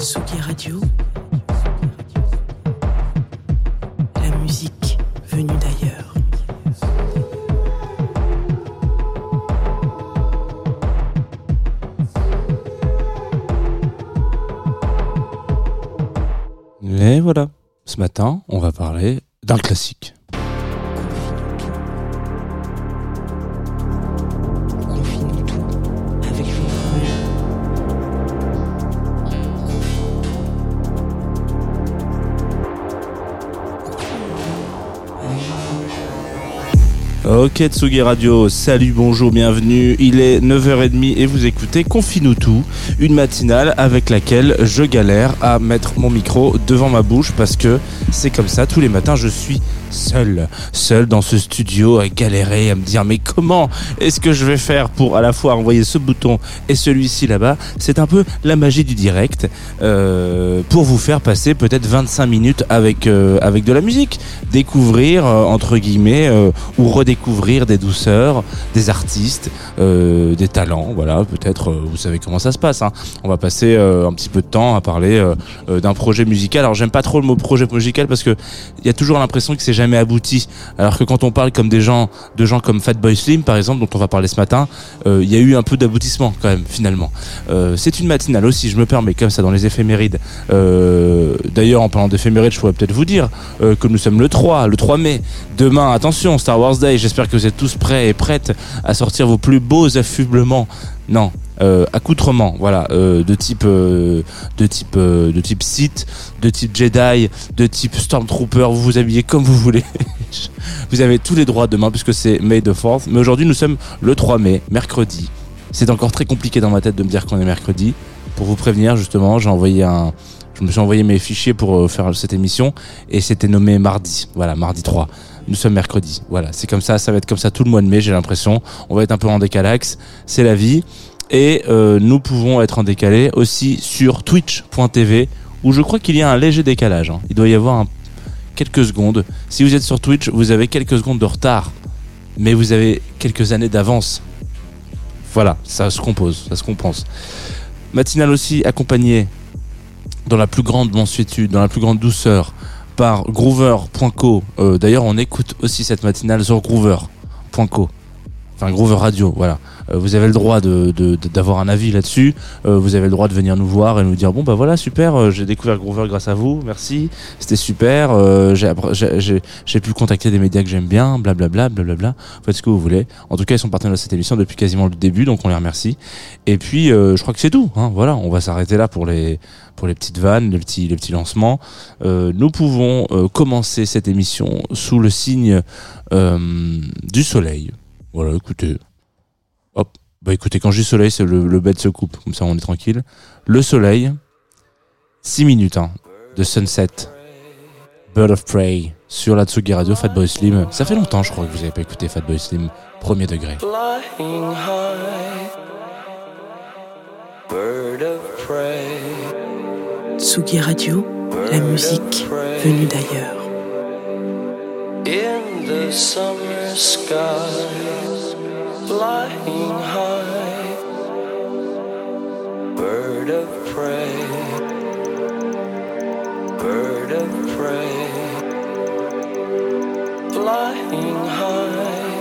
Radio. La musique venue d'ailleurs. Et voilà, ce matin, on va parler d'un classique. Ok Tsugi Radio, salut, bonjour, bienvenue. Il est 9h30 et vous écoutez Confine-nous tout, une matinale avec laquelle je galère à mettre mon micro devant ma bouche parce que c'est comme ça, tous les matins je suis seul, seul dans ce studio à galérer, à me dire mais comment est-ce que je vais faire pour à la fois envoyer ce bouton et celui-ci là-bas? C'est un peu la magie du direct euh, pour vous faire passer peut-être 25 minutes avec, euh, avec de la musique, découvrir euh, entre guillemets ou redécouvrir des douceurs, des artistes, des talents, voilà, peut-être vous savez comment ça se passe. Hein. On va passer un petit peu de temps à parler d'un projet musical. Alors j'aime pas trop le mot projet musical parce que il y a toujours l'impression que c'est jamais abouti. Alors que quand on parle comme des gens, de gens comme Fatboy Slim par exemple, dont on va parler ce matin, euh, il y a eu un peu d'aboutissement quand même finalement. Euh, c'est une matinale aussi, je me permets comme ça dans les éphémérides. Euh, D'ailleurs en parlant d'éphémérides, je pourrais peut-être vous dire que nous sommes le 3, le 3 mai. Demain, attention, Star Wars Day. J'espère que vous êtes tous prêts et prêtes à sortir vos plus beaux affublements. Non, euh, accoutrements, voilà, euh, de type, euh, de type, de type Sith, de type Jedi, de type Stormtrooper. Vous vous habillez comme vous voulez. vous avez tous les droits demain puisque c'est May the 4th. Mais aujourd'hui, nous sommes le 3 mai, mercredi. C'est encore très compliqué dans ma tête de me dire qu'on est mercredi. Pour vous prévenir, justement, j'ai envoyé un, je me suis envoyé mes fichiers pour faire cette émission et c'était nommé mardi. Voilà, mardi 3. Nous sommes mercredi. Voilà, c'est comme ça, ça va être comme ça tout le mois de mai, j'ai l'impression. On va être un peu en décalax, c'est la vie. Et euh, nous pouvons être en décalé aussi sur twitch.tv où je crois qu'il y a un léger décalage. hein. Il doit y avoir quelques secondes. Si vous êtes sur Twitch, vous avez quelques secondes de retard, mais vous avez quelques années d'avance. Voilà, ça se compose, ça se compense. Matinale aussi accompagnée dans la plus grande mansuétude, dans la plus grande douceur, par Groover.co. Euh, D'ailleurs, on écoute aussi cette matinale sur Groover.co. Enfin, Groover Radio, voilà. Euh, vous avez le droit de de- d'avoir un avis là-dessus. Euh, vous avez le droit de venir nous voir et nous dire bon bah voilà super, euh, j'ai découvert Groover grâce à vous, merci, c'était super. euh, j'ai j'ai- pu contacter des médias que j'aime bien, blablabla, blablabla. Faites ce que vous voulez. En tout cas, ils sont partenaires de cette émission depuis quasiment le début, donc on les remercie. Et puis, euh, je crois que c'est tout. Hein, voilà, on va s'arrêter là pour les pour les petites vannes, les petits les petits lancements. Euh, nous pouvons commencer cette émission sous le signe du soleil. Voilà, écoutez. Hop. Bah écoutez, quand dis soleil, c'est le, le bed se coupe, comme ça on est tranquille. Le soleil, 6 minutes hein, de sunset. Bird of Prey sur la Tsugi Radio, Fatboy Slim. Ça fait longtemps, je crois, que vous n'avez pas écouté Fatboy Slim, premier degré. flying high, bird of prey, Tsugi Radio. La musique venue d'ailleurs. in the summer sky, flying high, bird of prey, bird of prey, flying high,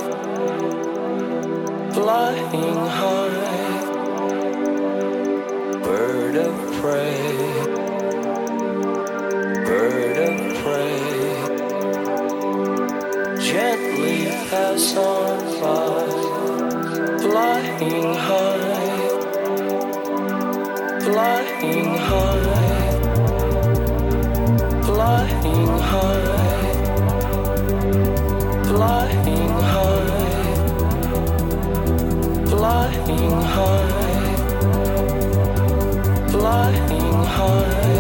flying high, bird of prey, high, flying high, flying high, flying high, flying high, flying high,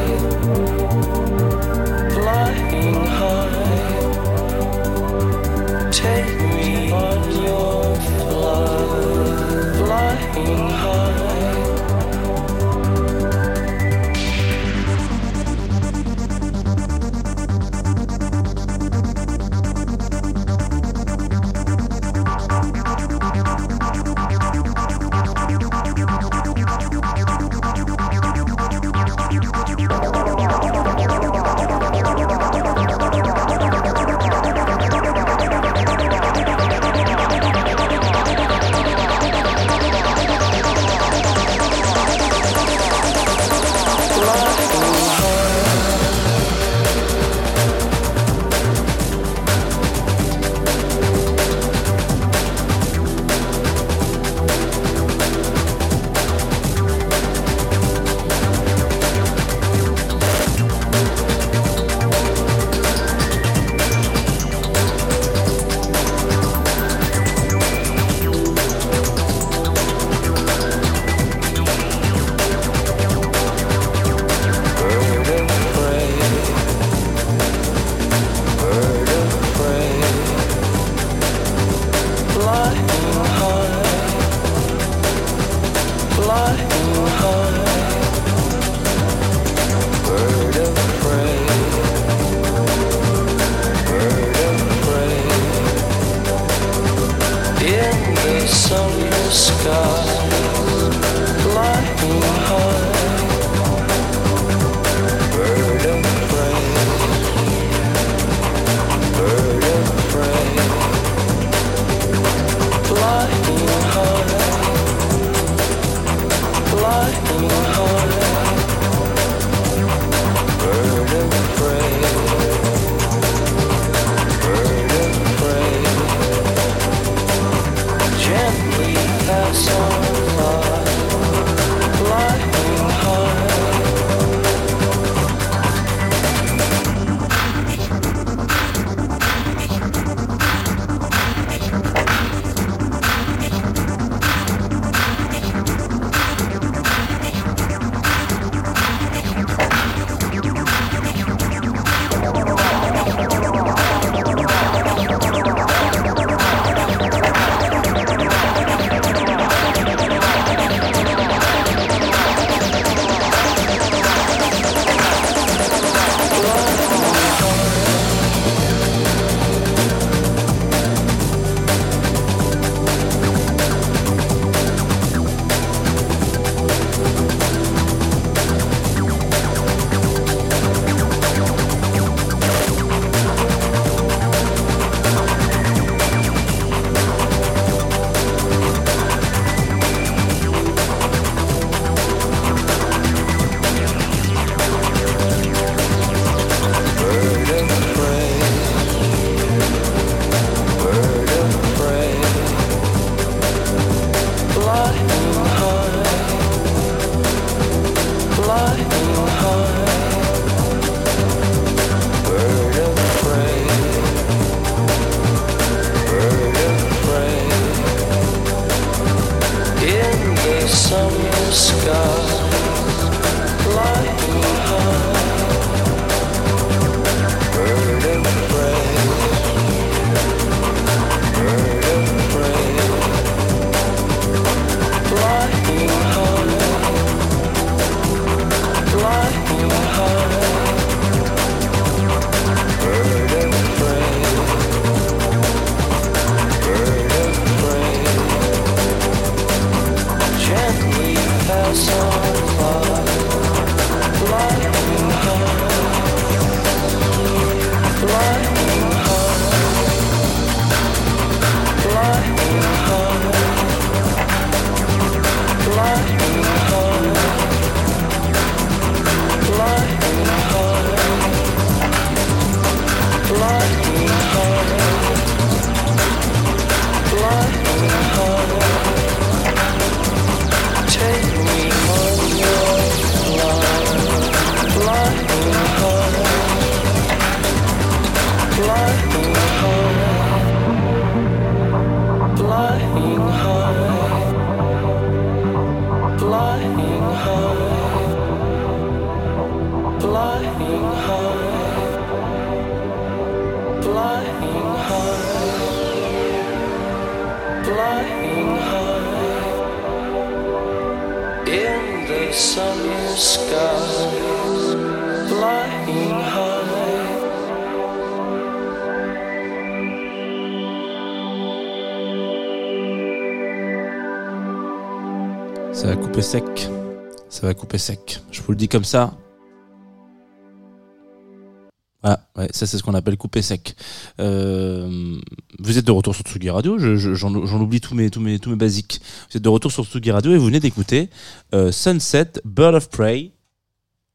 Ça va couper sec. Ça va couper sec. Je vous le dis comme ça. Ah, ouais, ça c'est ce qu'on appelle couper sec. Euh, vous êtes de retour sur Tsugi Radio, je- je- j'en oublie tous mes, tous, mes, tous mes basiques. Vous êtes de retour sur Tsugi Radio et vous venez d'écouter euh, Sunset, Bird of Prey,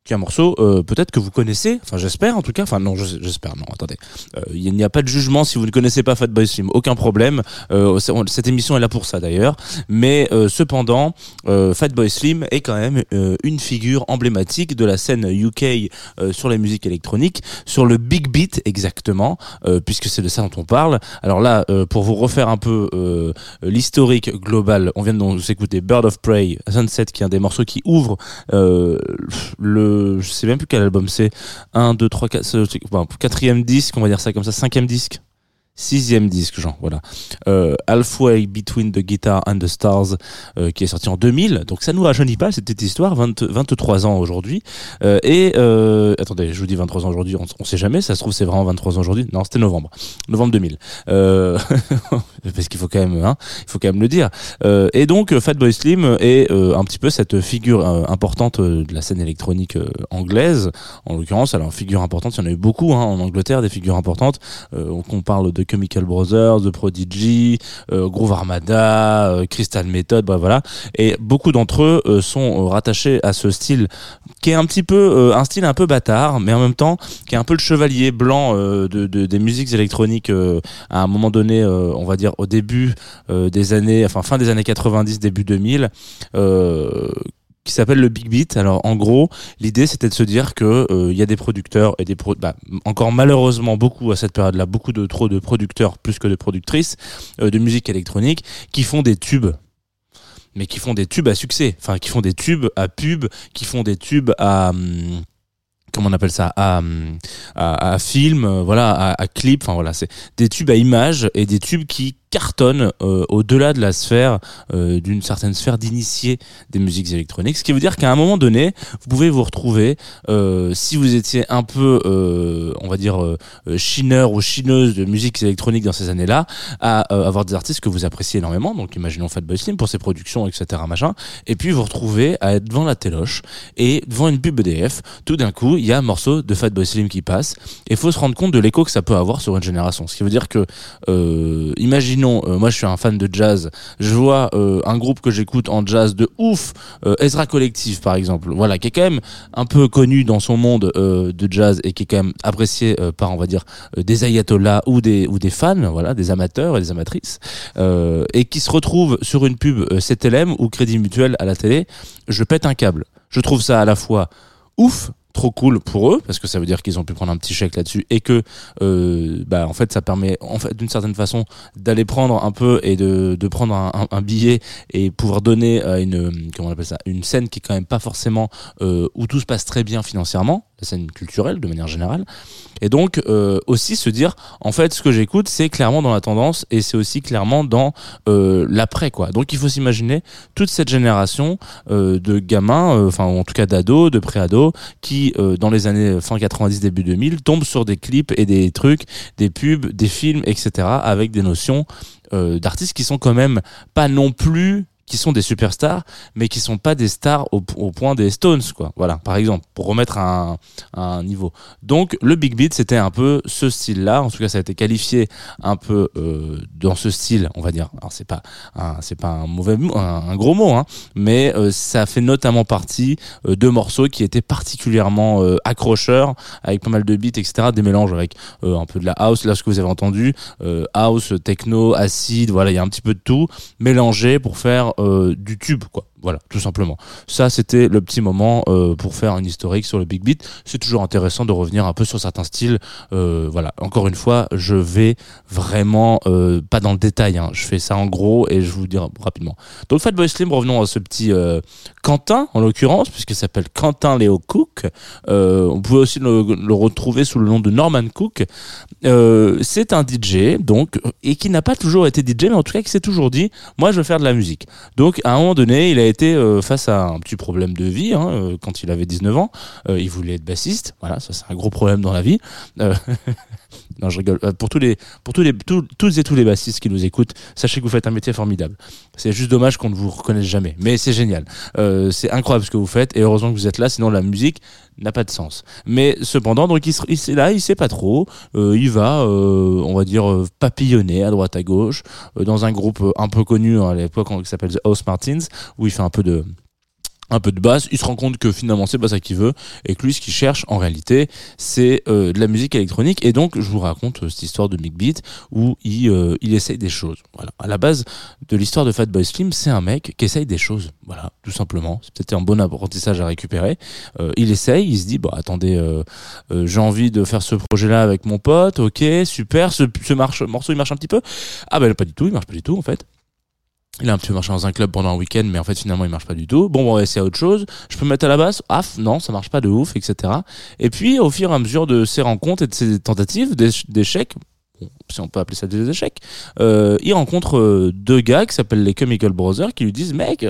qui est un morceau euh, peut-être que vous connaissez, enfin j'espère en tout cas, enfin non je- j'espère, non attendez, Euh, il n'y a pas de jugement si vous ne connaissez pas Fatboy Slim, aucun problème, Euh, cette émission est là pour ça d'ailleurs, mais euh, cependant euh, Fatboy Slim est quand même euh, une figure emblématique de la scène UK sur la musique électronique, sur le big beat exactement, puisque c'est de ça dont on parle. Alors là, pour vous refaire un peu l'historique global, on vient de nous écouter Bird of Prey, Sunset, qui est un des morceaux qui ouvre euh, je sais même plus quel album c'est, 1, 2, 3, 4, c'est- bon, quatrième disque, on va dire ça comme ça, cinquième disque. Sixième disque, genre, voilà. Euh, Halfway Between the Guitar and the Stars, euh, qui est sorti en 2000. Donc ça nous rajeunit pas, cette histoire, 20 23 ans aujourd'hui. Euh, et, euh, attendez, je vous dis 23 ans aujourd'hui, on, on sait jamais, ça se trouve c'est vraiment 23 ans aujourd'hui. Non, c'était novembre. Novembre 2000. Euh, parce qu'il faut quand même, hein, il faut quand même le dire. Euh, et donc, Fatboy Slim est un petit peu cette figure importante de la scène électronique anglaise, en l'occurrence. Alors, figure importante, il y en a eu beaucoup hein, en Angleterre, des figures importantes. Euh, on parle de Chemical Brothers, de Prodigy, euh, Groove Armada, euh, Crystal Method, bah, voilà. Et beaucoup d'entre eux euh, sont rattachés à ce style qui est un petit peu un style un peu bâtard, mais en même temps qui est un peu le chevalier blanc de, de- des musiques électroniques à un moment donné, on va dire au début des années, enfin fin des années 90, début 2000. Euh, qui s'appelle le Big Beat. Alors en gros, l'idée c'était de se dire que euh, il y a des producteurs et des pro bah, encore malheureusement beaucoup à cette période-là, beaucoup de trop de producteurs plus que de productrices euh, de musique électronique qui font des tubes. Mais qui font des tubes à succès, enfin qui font des tubes à pub, qui font des tubes à hum, comment on appelle ça? À, hum, à, à film, euh, voilà, à, à clip, enfin voilà, c'est des tubes à images et des tubes qui cartonnent euh, au-delà de la sphère euh, d'une certaine sphère d'initiés des musiques électroniques. Ce qui veut dire qu'à un moment donné, vous pouvez vous retrouver, euh, si vous étiez un peu, on va dire, chineur ou chineuse de musique électronique dans ces années-là, à avoir des artistes que vous appréciez énormément. Donc, imaginons Fatboy Slim pour ses productions, etc.. Et puis, vous retrouvez à être devant la téloche et devant une pub EDF. Tout d'un coup, il y a un morceau de Fatboy Slim qui passe. Et il faut se rendre compte de l'écho que ça peut avoir sur une génération. Ce qui veut dire que, euh, euh, moi je suis un fan de jazz, je vois euh, un groupe que j'écoute en jazz de ouf, euh, Ezra Collective par exemple, voilà, qui est quand même un peu connu dans son monde euh, de jazz et qui est quand même apprécié euh, par, on va dire, euh, des ayatollahs ou des, ou des fans, voilà, des amateurs et des amatrices, et qui se retrouvent sur une pub CTLM ou Crédit Mutuel à la télé, je pète un câble. Je trouve ça à la fois ouf, trop cool pour eux parce que ça veut dire qu'ils ont pu prendre un petit chèque là-dessus et que euh, bah en fait ça permet en fait d'une certaine façon d'aller prendre un peu et de, de prendre un, un- billet et pouvoir donner à une comment on appelle ça une scène qui est quand même pas forcément euh, où tout se passe très bien financièrement la scène culturelle de manière générale. Et donc euh, aussi se dire en fait ce que j'écoute c'est clairement dans la tendance et c'est aussi clairement dans euh, l'après quoi. Donc il faut s'imaginer toute cette génération euh, de gamins euh, enfin en tout cas d'ados de pré-ados qui euh, dans les années fin 90 début 2000 tombent sur des clips et des trucs des pubs des films etc avec des notions euh, d'artistes qui sont quand même pas non plus qui sont des superstars mais qui sont pas des stars au, point des Stones quoi. Voilà par exemple pour remettre un, niveau. Donc le big beat c'était un peu ce style là en tout cas ça a été qualifié un peu euh, dans ce style on va dire. Alors c'est pas un, c'est pas un mauvais un, un gros mot hein. Mais euh, ça fait notamment partie euh, de morceaux qui étaient particulièrement euh, accrocheurs avec pas mal de beats etc des mélanges avec un peu de la house. Là ce que vous avez entendu house techno acide voilà il y a un petit peu de tout mélangé pour faire du tube quoi Voilà, tout simplement. Ça, c'était le petit moment euh, pour faire une historique sur le Big Beat. C'est toujours intéressant de revenir un peu sur certains styles. Euh, voilà, encore une fois, je vais vraiment euh, pas dans le détail. Hein. Je fais ça en gros et je vous dis rapidement. Donc Fatboy Slim, revenons à ce petit Quentin en l'occurrence, puisqu'il s'appelle Quentin Léo Cook. On pouvait aussi le, le retrouver sous le nom de Norman Cook. C'est un DJ donc et qui n'a pas toujours été DJ, mais en tout cas qui s'est toujours dit, moi je veux faire de la musique. Donc à un moment donné, il a été euh, face à un petit problème de vie hein, euh, quand il avait 19 ans. Euh, il voulait être bassiste. Voilà, ça c'est un gros problème dans la vie. Non, je rigole. Euh, Pour tous les, tous et tous les bassistes qui nous écoutent, sachez que vous faites un métier formidable. C'est juste dommage qu'on ne vous reconnaisse jamais, mais c'est génial. Euh, c'est incroyable ce que vous faites et heureusement que vous êtes là, sinon la musique n'a pas de sens. Mais cependant, donc il, il là, il sait pas trop. Euh, il va, on va dire, papillonner à droite à gauche dans un groupe un peu connu hein, à l'époque qui s'appelle The House Martins, où il fait un peu de un peu de basse, il se rend compte que finalement c'est pas ça qu'il veut et que lui ce qu'il cherche en réalité c'est euh, de la musique électronique et donc je vous raconte euh, cette histoire de Big Beat où il, euh, il essaye des choses. Voilà. À la base de l'histoire de Fatboy Slim, c'est un mec qui essaye des choses. Voilà, tout simplement. C'est peut-être un bon apprentissage à récupérer. Euh, il essaye, il se dit bon attendez, euh, j'ai envie de faire ce projet-là avec mon pote. Ok, super. Ce, ce morceau il marche un petit peu. Ah ben pas du tout, il marche pas du tout en fait. Il a un petit marché dans un club pendant un week-end, mais en fait finalement il marche pas du tout. Bon, on va essayer autre chose. Je peux me mettre à la basse. Ah non, ça marche pas de ouf, etc. Et puis au fur et à mesure de ses rencontres et de ses tentatives d'éch- d'échecs, si on peut appeler ça des échecs, euh, il rencontre euh, deux gars qui s'appellent les Chemical Brothers qui lui disent mec.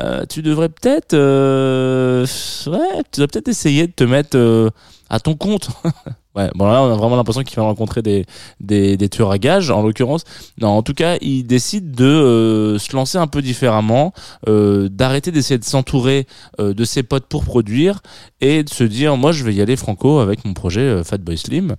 euh, tu devrais peut-être, tu devrais peut-être essayer de te mettre à ton compte. ouais, bon là on a vraiment l'impression qu'il va rencontrer des, des, des tueurs à gages en l'occurrence. Non, en tout cas, il décide de euh, se lancer un peu différemment, euh, d'arrêter d'essayer de s'entourer euh, de ses potes pour produire et de se dire moi je vais y aller franco avec mon projet Fatboy Slim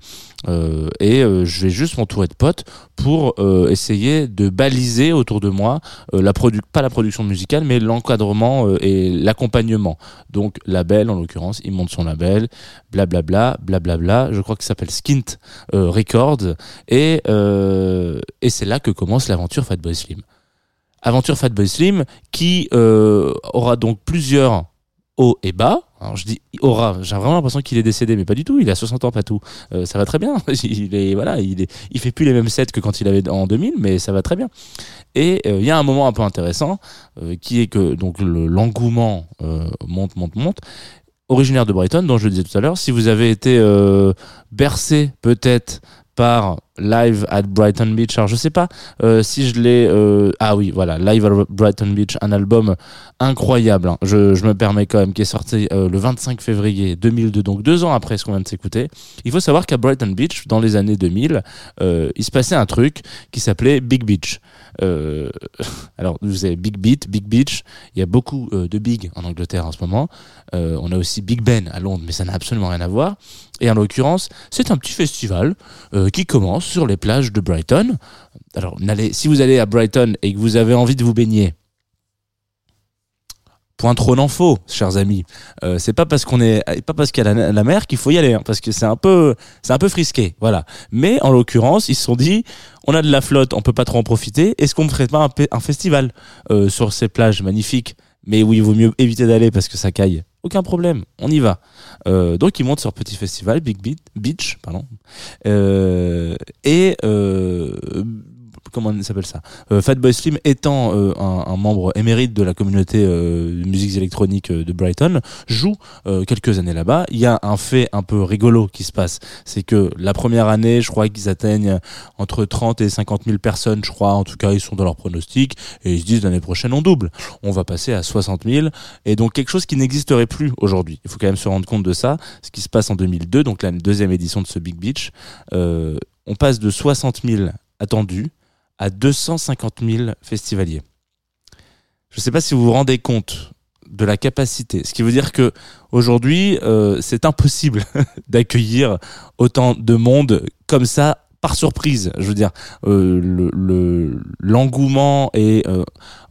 et je vais juste m'entourer de potes pour essayer de baliser autour de moi la produ pas la production musicale mais l'encadrement et l'accompagnement. Donc label en l'occurrence, il monte son label, blablabla, blablabla. Je crois s'appelle Skint euh, Records et euh, et c'est là que commence l'aventure Fatboy Slim. Aventure Fatboy Slim qui euh, aura donc plusieurs hauts et bas. Je dis aura, j'ai vraiment l'impression qu'il est décédé, mais pas du tout. Il a 60 ans, pas tout. Ça va très bien. Il est voilà, il est, il fait plus les mêmes sets que quand il avait en 2000, mais ça va très bien. Et il y a un moment un peu intéressant qui est que donc le- l'engouement euh, monte, monte, monte. Originaire de Brighton, dont je le disais tout à l'heure, si vous avez été euh, bercé peut-être par Live at Brighton Beach. Alors je sais pas euh, si je l'ai. euh, ah oui, voilà, Live at Brighton Beach, un album incroyable. hein. Je, je me permets quand même qui est sorti le 25 février 2002, donc deux ans après ce qu'on vient de s'écouter. Il faut savoir qu'à Brighton Beach, dans les années 2000, euh, il se passait un truc qui s'appelait Big Beach. Euh, alors vous avez Big Beat, Big Beach. Il y a beaucoup euh, de big en Angleterre en ce moment. Euh, on a aussi Big Ben à Londres, mais ça n'a absolument rien à voir. Et en l'occurrence, c'est un petit festival euh, qui commence sur les plages de Brighton. Alors, si vous allez à Brighton et que vous avez envie de vous baigner, point trop n'en faut, chers amis. Euh, c'est pas parce qu'on est, pas parce qu'il y a la, mer qu'il faut y aller, hein, parce que c'est un peu, c'est un peu frisqué, voilà. Mais en l'occurrence, ils se sont dit, on a de la flotte, on peut pas trop en profiter. Est-ce qu'on ne ferait pas un, festival euh, sur ces plages magnifiques, mais où il vaut mieux éviter d'aller parce que ça caille? Aucun problème, on y va. Euh, donc ils montent sur petit festival, Big Beach, pardon. Euh, et euh, comment on s'appelle ça euh, Fatboy Slim étant euh, un, membre émérite de la communauté euh, de musiques électroniques euh, de Brighton, joue quelques années là-bas. Il y a un fait un peu rigolo qui se passe, c'est que la première année, je crois qu'ils atteignent entre 30 et 50 000 personnes, je crois. En tout cas, ils sont dans leur pronostic et ils se disent l'année prochaine on double. On va passer à 60 000 et donc quelque chose qui n'existerait plus aujourd'hui. Il faut quand même se rendre compte de ça. Ce qui se passe en 2002, donc la deuxième édition de ce Big Beach, on passe de 60 000 attendus à 250 000 festivaliers. Je ne sais pas si vous vous rendez compte de la capacité. Ce qui veut dire que aujourd'hui, euh, c'est impossible d'accueillir autant de monde comme ça par surprise. Je veux dire, euh, le le- l'engouement et euh,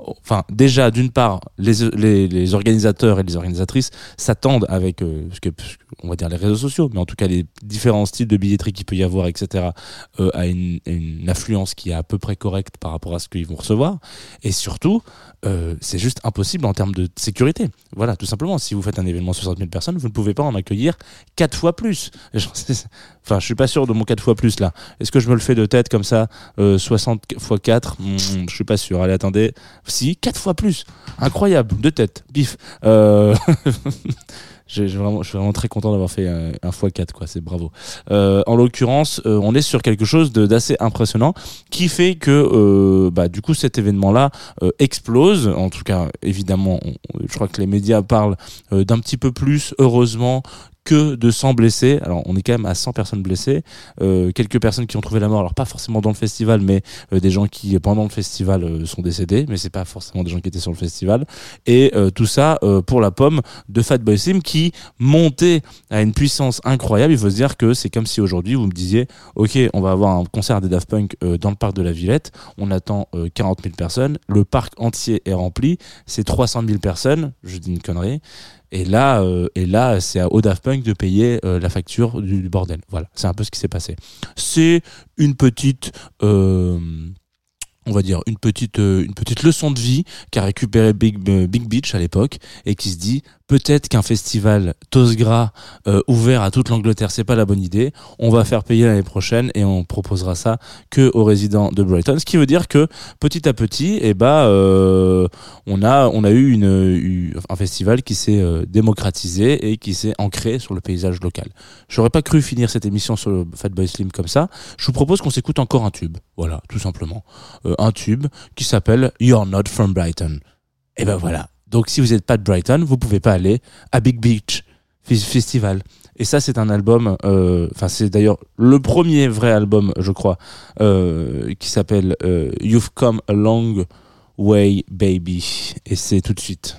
enfin déjà d'une part les, les, organisateurs et les organisatrices s'attendent avec euh, ce que on va dire les réseaux sociaux, mais en tout cas les différents styles de billetterie qu'il peut y avoir, etc. euh, à une, une affluence qui est à peu près correcte par rapport à ce qu'ils vont recevoir. Et surtout, euh, c'est juste impossible en termes de sécurité. Voilà, tout simplement. Si vous faites un événement 60 000 personnes, vous ne pouvez pas en accueillir quatre fois plus. Enfin, je suis pas sûr de mon 4 fois plus là. Est-ce que je me le fais de tête comme ça, euh, 60 fois 4 Hmm, Je suis pas sûr. Allez, attendez. Si, 4 fois plus. Incroyable, de tête, bif. Euh... je suis vraiment très content d'avoir fait un, un fois 4 quoi. C'est bravo. Euh, en l'occurrence, euh, on est sur quelque chose d'assez impressionnant qui fait que, bah, du coup, cet événement-là explose. En tout cas, évidemment, je crois que les médias parlent d'un petit peu plus, heureusement, que de 100 blessés. Alors, on est quand même à 100 personnes blessées. Euh, quelques personnes qui ont trouvé la mort, alors pas forcément dans le festival, mais euh, des gens qui, pendant le festival, euh, sont décédés, mais c'est pas forcément des gens qui étaient sur le festival. Et euh, tout ça pour la pomme de Fatboy Slim qui montait à une puissance incroyable. Il faut se dire que c'est comme si aujourd'hui vous me disiez, ok, on va avoir un concert des Daft Punk dans le parc de la Villette, on attend euh, 40 000 personnes, le parc entier est rempli, c'est 300 000 personnes, je dis une connerie. Et là, euh, et là, c'est à Daft Punk de payer euh, la facture du, du bordel. Voilà, c'est un peu ce qui s'est passé. C'est une petite, euh, on va dire une petite, euh, une petite leçon de vie qu'a récupéré Big euh, Big Beach à l'époque et qui se dit peut-être qu'un festival Tosgras euh, ouvert à toute l'Angleterre, c'est pas la bonne idée. On va faire payer l'année prochaine et on proposera ça que aux résidents de Brighton. Ce qui veut dire que petit à petit, eh ben, euh, on a on a eu une un festival qui s'est euh, démocratisé et qui s'est ancré sur le paysage local. J'aurais pas cru finir cette émission sur le Fatboy Slim comme ça. Je vous propose qu'on s'écoute encore un tube. Voilà, tout simplement. Euh, un tube qui s'appelle You're Not From Brighton. Et ben voilà. Donc si vous n'êtes pas de Brighton, vous pouvez pas aller à Big Beach Fes- Festival. Et ça, c'est un album. euh, Enfin, c'est d'ailleurs le premier vrai album, je crois, euh, qui s'appelle euh, You've Come a Long Way, Baby. Et c'est tout de suite.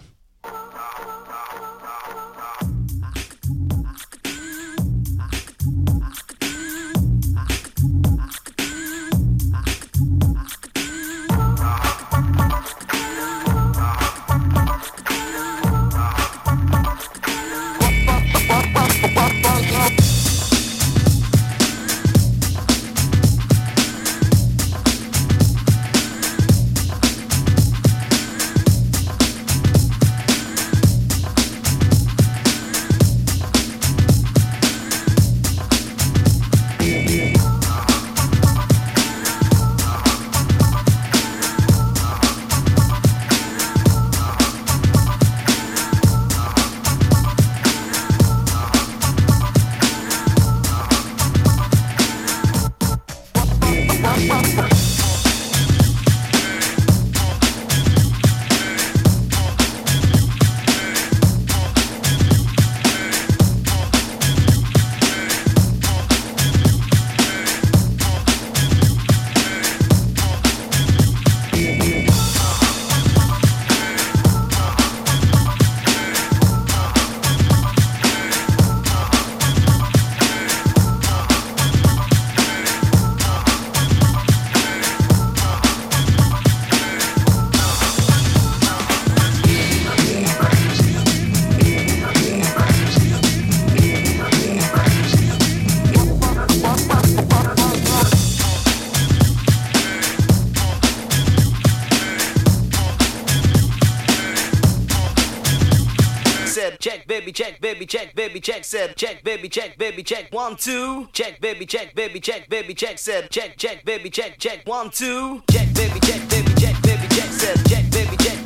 Check said check baby check baby check one two check baby check baby check baby check said check check baby check check one two check baby check baby check baby check said check baby check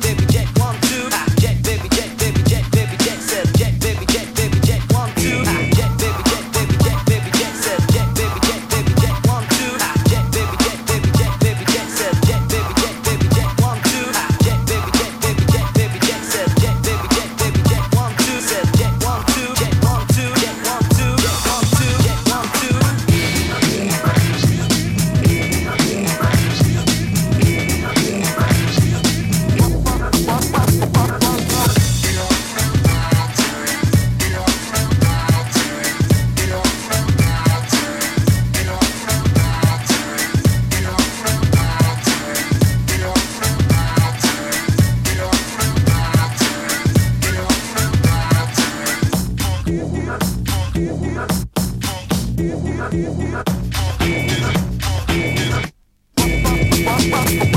yeah, yeah.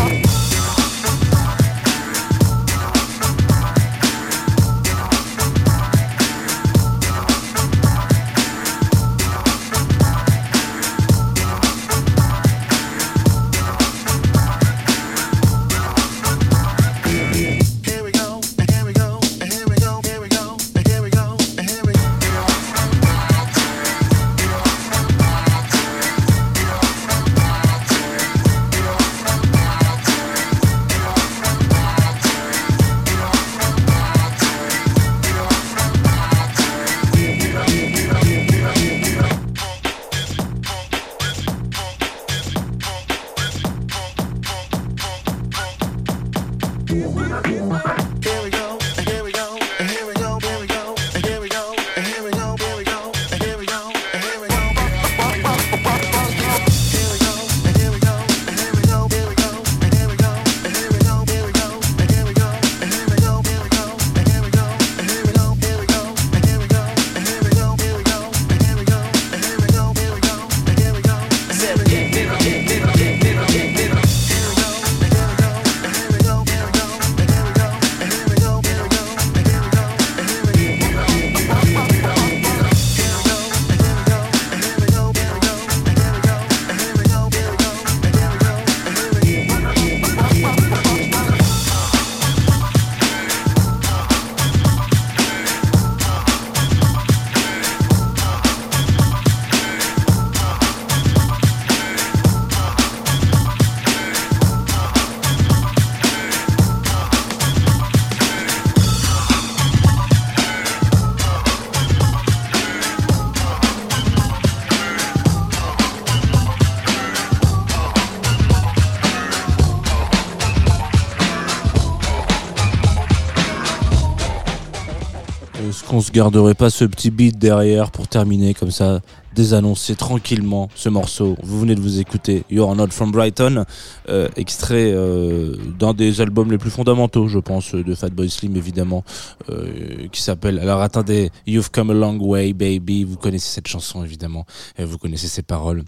Est-ce qu'on se garderait pas ce petit beat derrière pour terminer comme ça, désannoncer tranquillement ce morceau? Vous venez de vous écouter You're Not From Brighton, euh, extrait euh, d'un des albums les plus fondamentaux, je pense, de Fatboy Slim évidemment, euh, qui s'appelle. Alors attendez, You've Come a Long Way, Baby. Vous connaissez cette chanson évidemment, et vous connaissez ses paroles.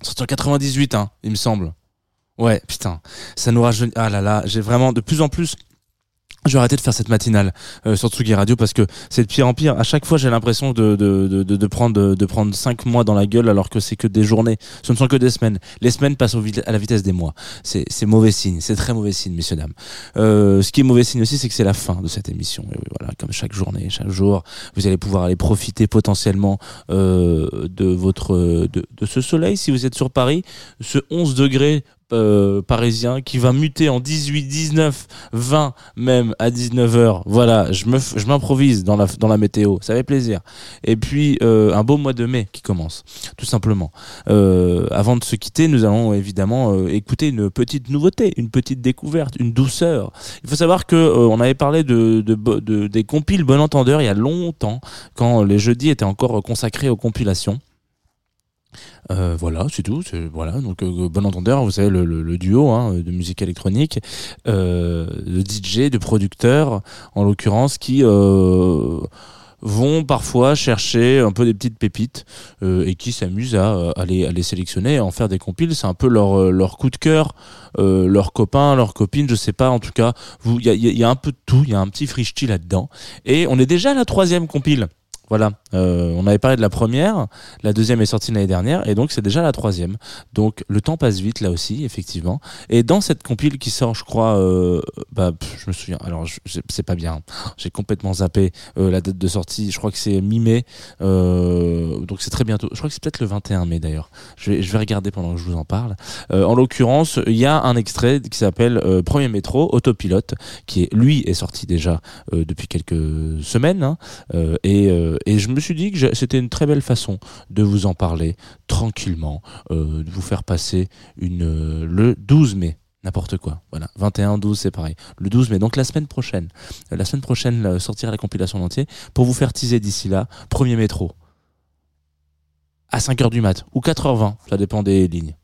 Sorti en 98, hein, il me semble. Ouais, putain, ça nous rajeunit. Ah là là, j'ai vraiment de plus en plus je vais arrêter de faire cette matinale euh, sur Tsugi Radio parce que c'est de pire en pire. À chaque fois, j'ai l'impression de, de, de, de, prendre de prendre cinq mois dans la gueule alors que c'est que des journées. Ce ne sont que des semaines. Les semaines passent au, à la vitesse des mois. C'est c'est mauvais signe. C'est très mauvais signe, messieurs dames. Euh, ce qui est mauvais signe aussi, c'est que c'est la fin de cette émission. Et voilà, comme chaque journée, chaque jour, vous allez pouvoir aller profiter potentiellement euh, de votre de, de ce soleil si vous êtes sur Paris, ce 11 degrés euh, parisien qui va muter en 18, 19, 20 même à 19h. Voilà, je me je m'improvise dans la dans la météo, ça fait plaisir. Et puis euh, un beau mois de mai qui commence, tout simplement. Euh, avant de se quitter, nous allons évidemment euh, écouter une petite nouveauté, une petite découverte, une douceur. Il faut savoir que euh, on avait parlé de, de, de- des compiles Bon Entendeur il y a longtemps, quand les jeudis étaient encore consacrés aux compilations. Euh, voilà, c'est tout. Voilà, donc euh, bon entendeur, vous savez le, le- le duo hein, de musique électronique, euh, de DJ, de producteurs, en l'occurrence, qui euh, vont parfois chercher un peu des petites pépites euh, et qui s'amusent à, à, les, à les sélectionner, et à en faire des compiles. C'est un peu leur, euh, leur coup de cœur, euh, leurs copains, leurs copines, je sais pas. En tout cas, il y a, y a un peu de tout. Il y a un petit frichti là-dedans. Et on est déjà à la troisième compile. Voilà, Euh, on avait parlé de la première, la deuxième est sortie l'année dernière, et donc c'est déjà la troisième. Donc le temps passe vite là aussi, effectivement. Et dans cette compile qui sort, je crois, euh, bah, je me souviens. Alors c'est pas bien, j'ai complètement zappé euh, la date de sortie. Je crois que c'est mi-mai, euh, donc c'est très bientôt. Je crois que c'est peut-être le 21 mai d'ailleurs. Je vais, je vais regarder pendant que je vous en parle. Euh, en l'occurrence, il y a un extrait qui s'appelle euh, Premier métro, autopilote, qui est lui est sorti déjà depuis quelques semaines, hein, et, et je me suis dit que c'était une très belle façon de vous en parler tranquillement, euh, de vous faire passer une euh, le 12 mai. N'importe quoi. Voilà. 21, 12, c'est pareil. Le 12 mai. Donc la semaine prochaine. La semaine prochaine, euh, sortira la compilation entière pour vous faire teaser d'ici là. Premier métro. À 5h du mat. Ou 4h20. Ça dépend des lignes.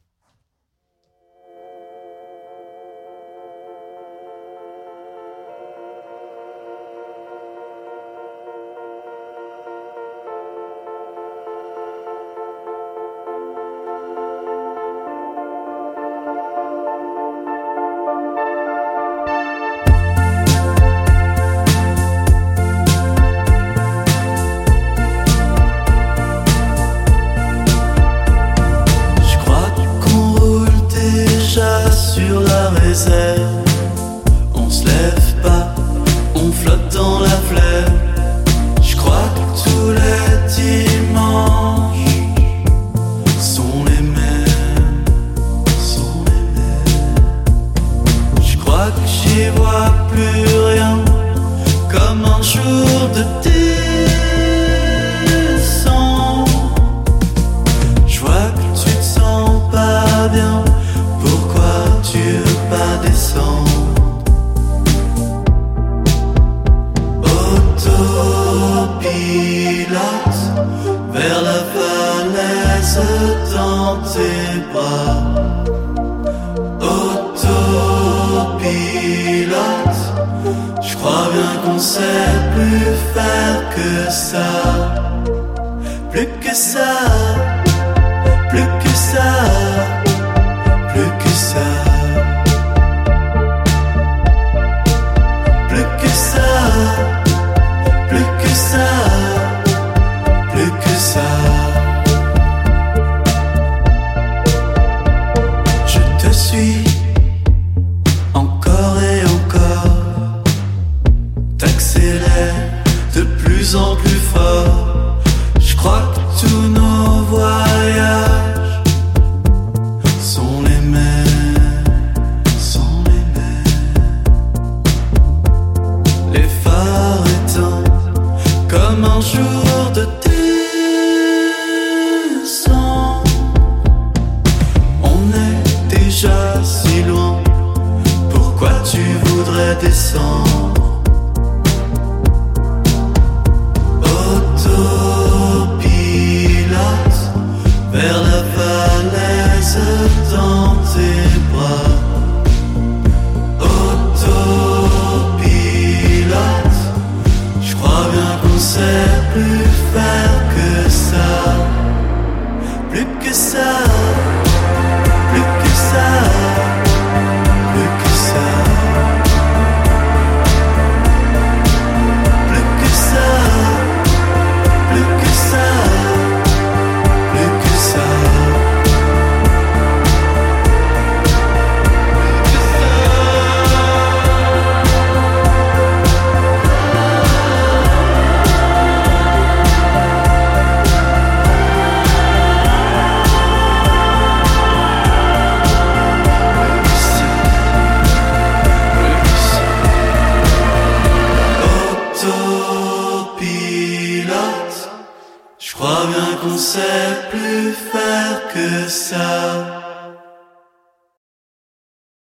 La ça,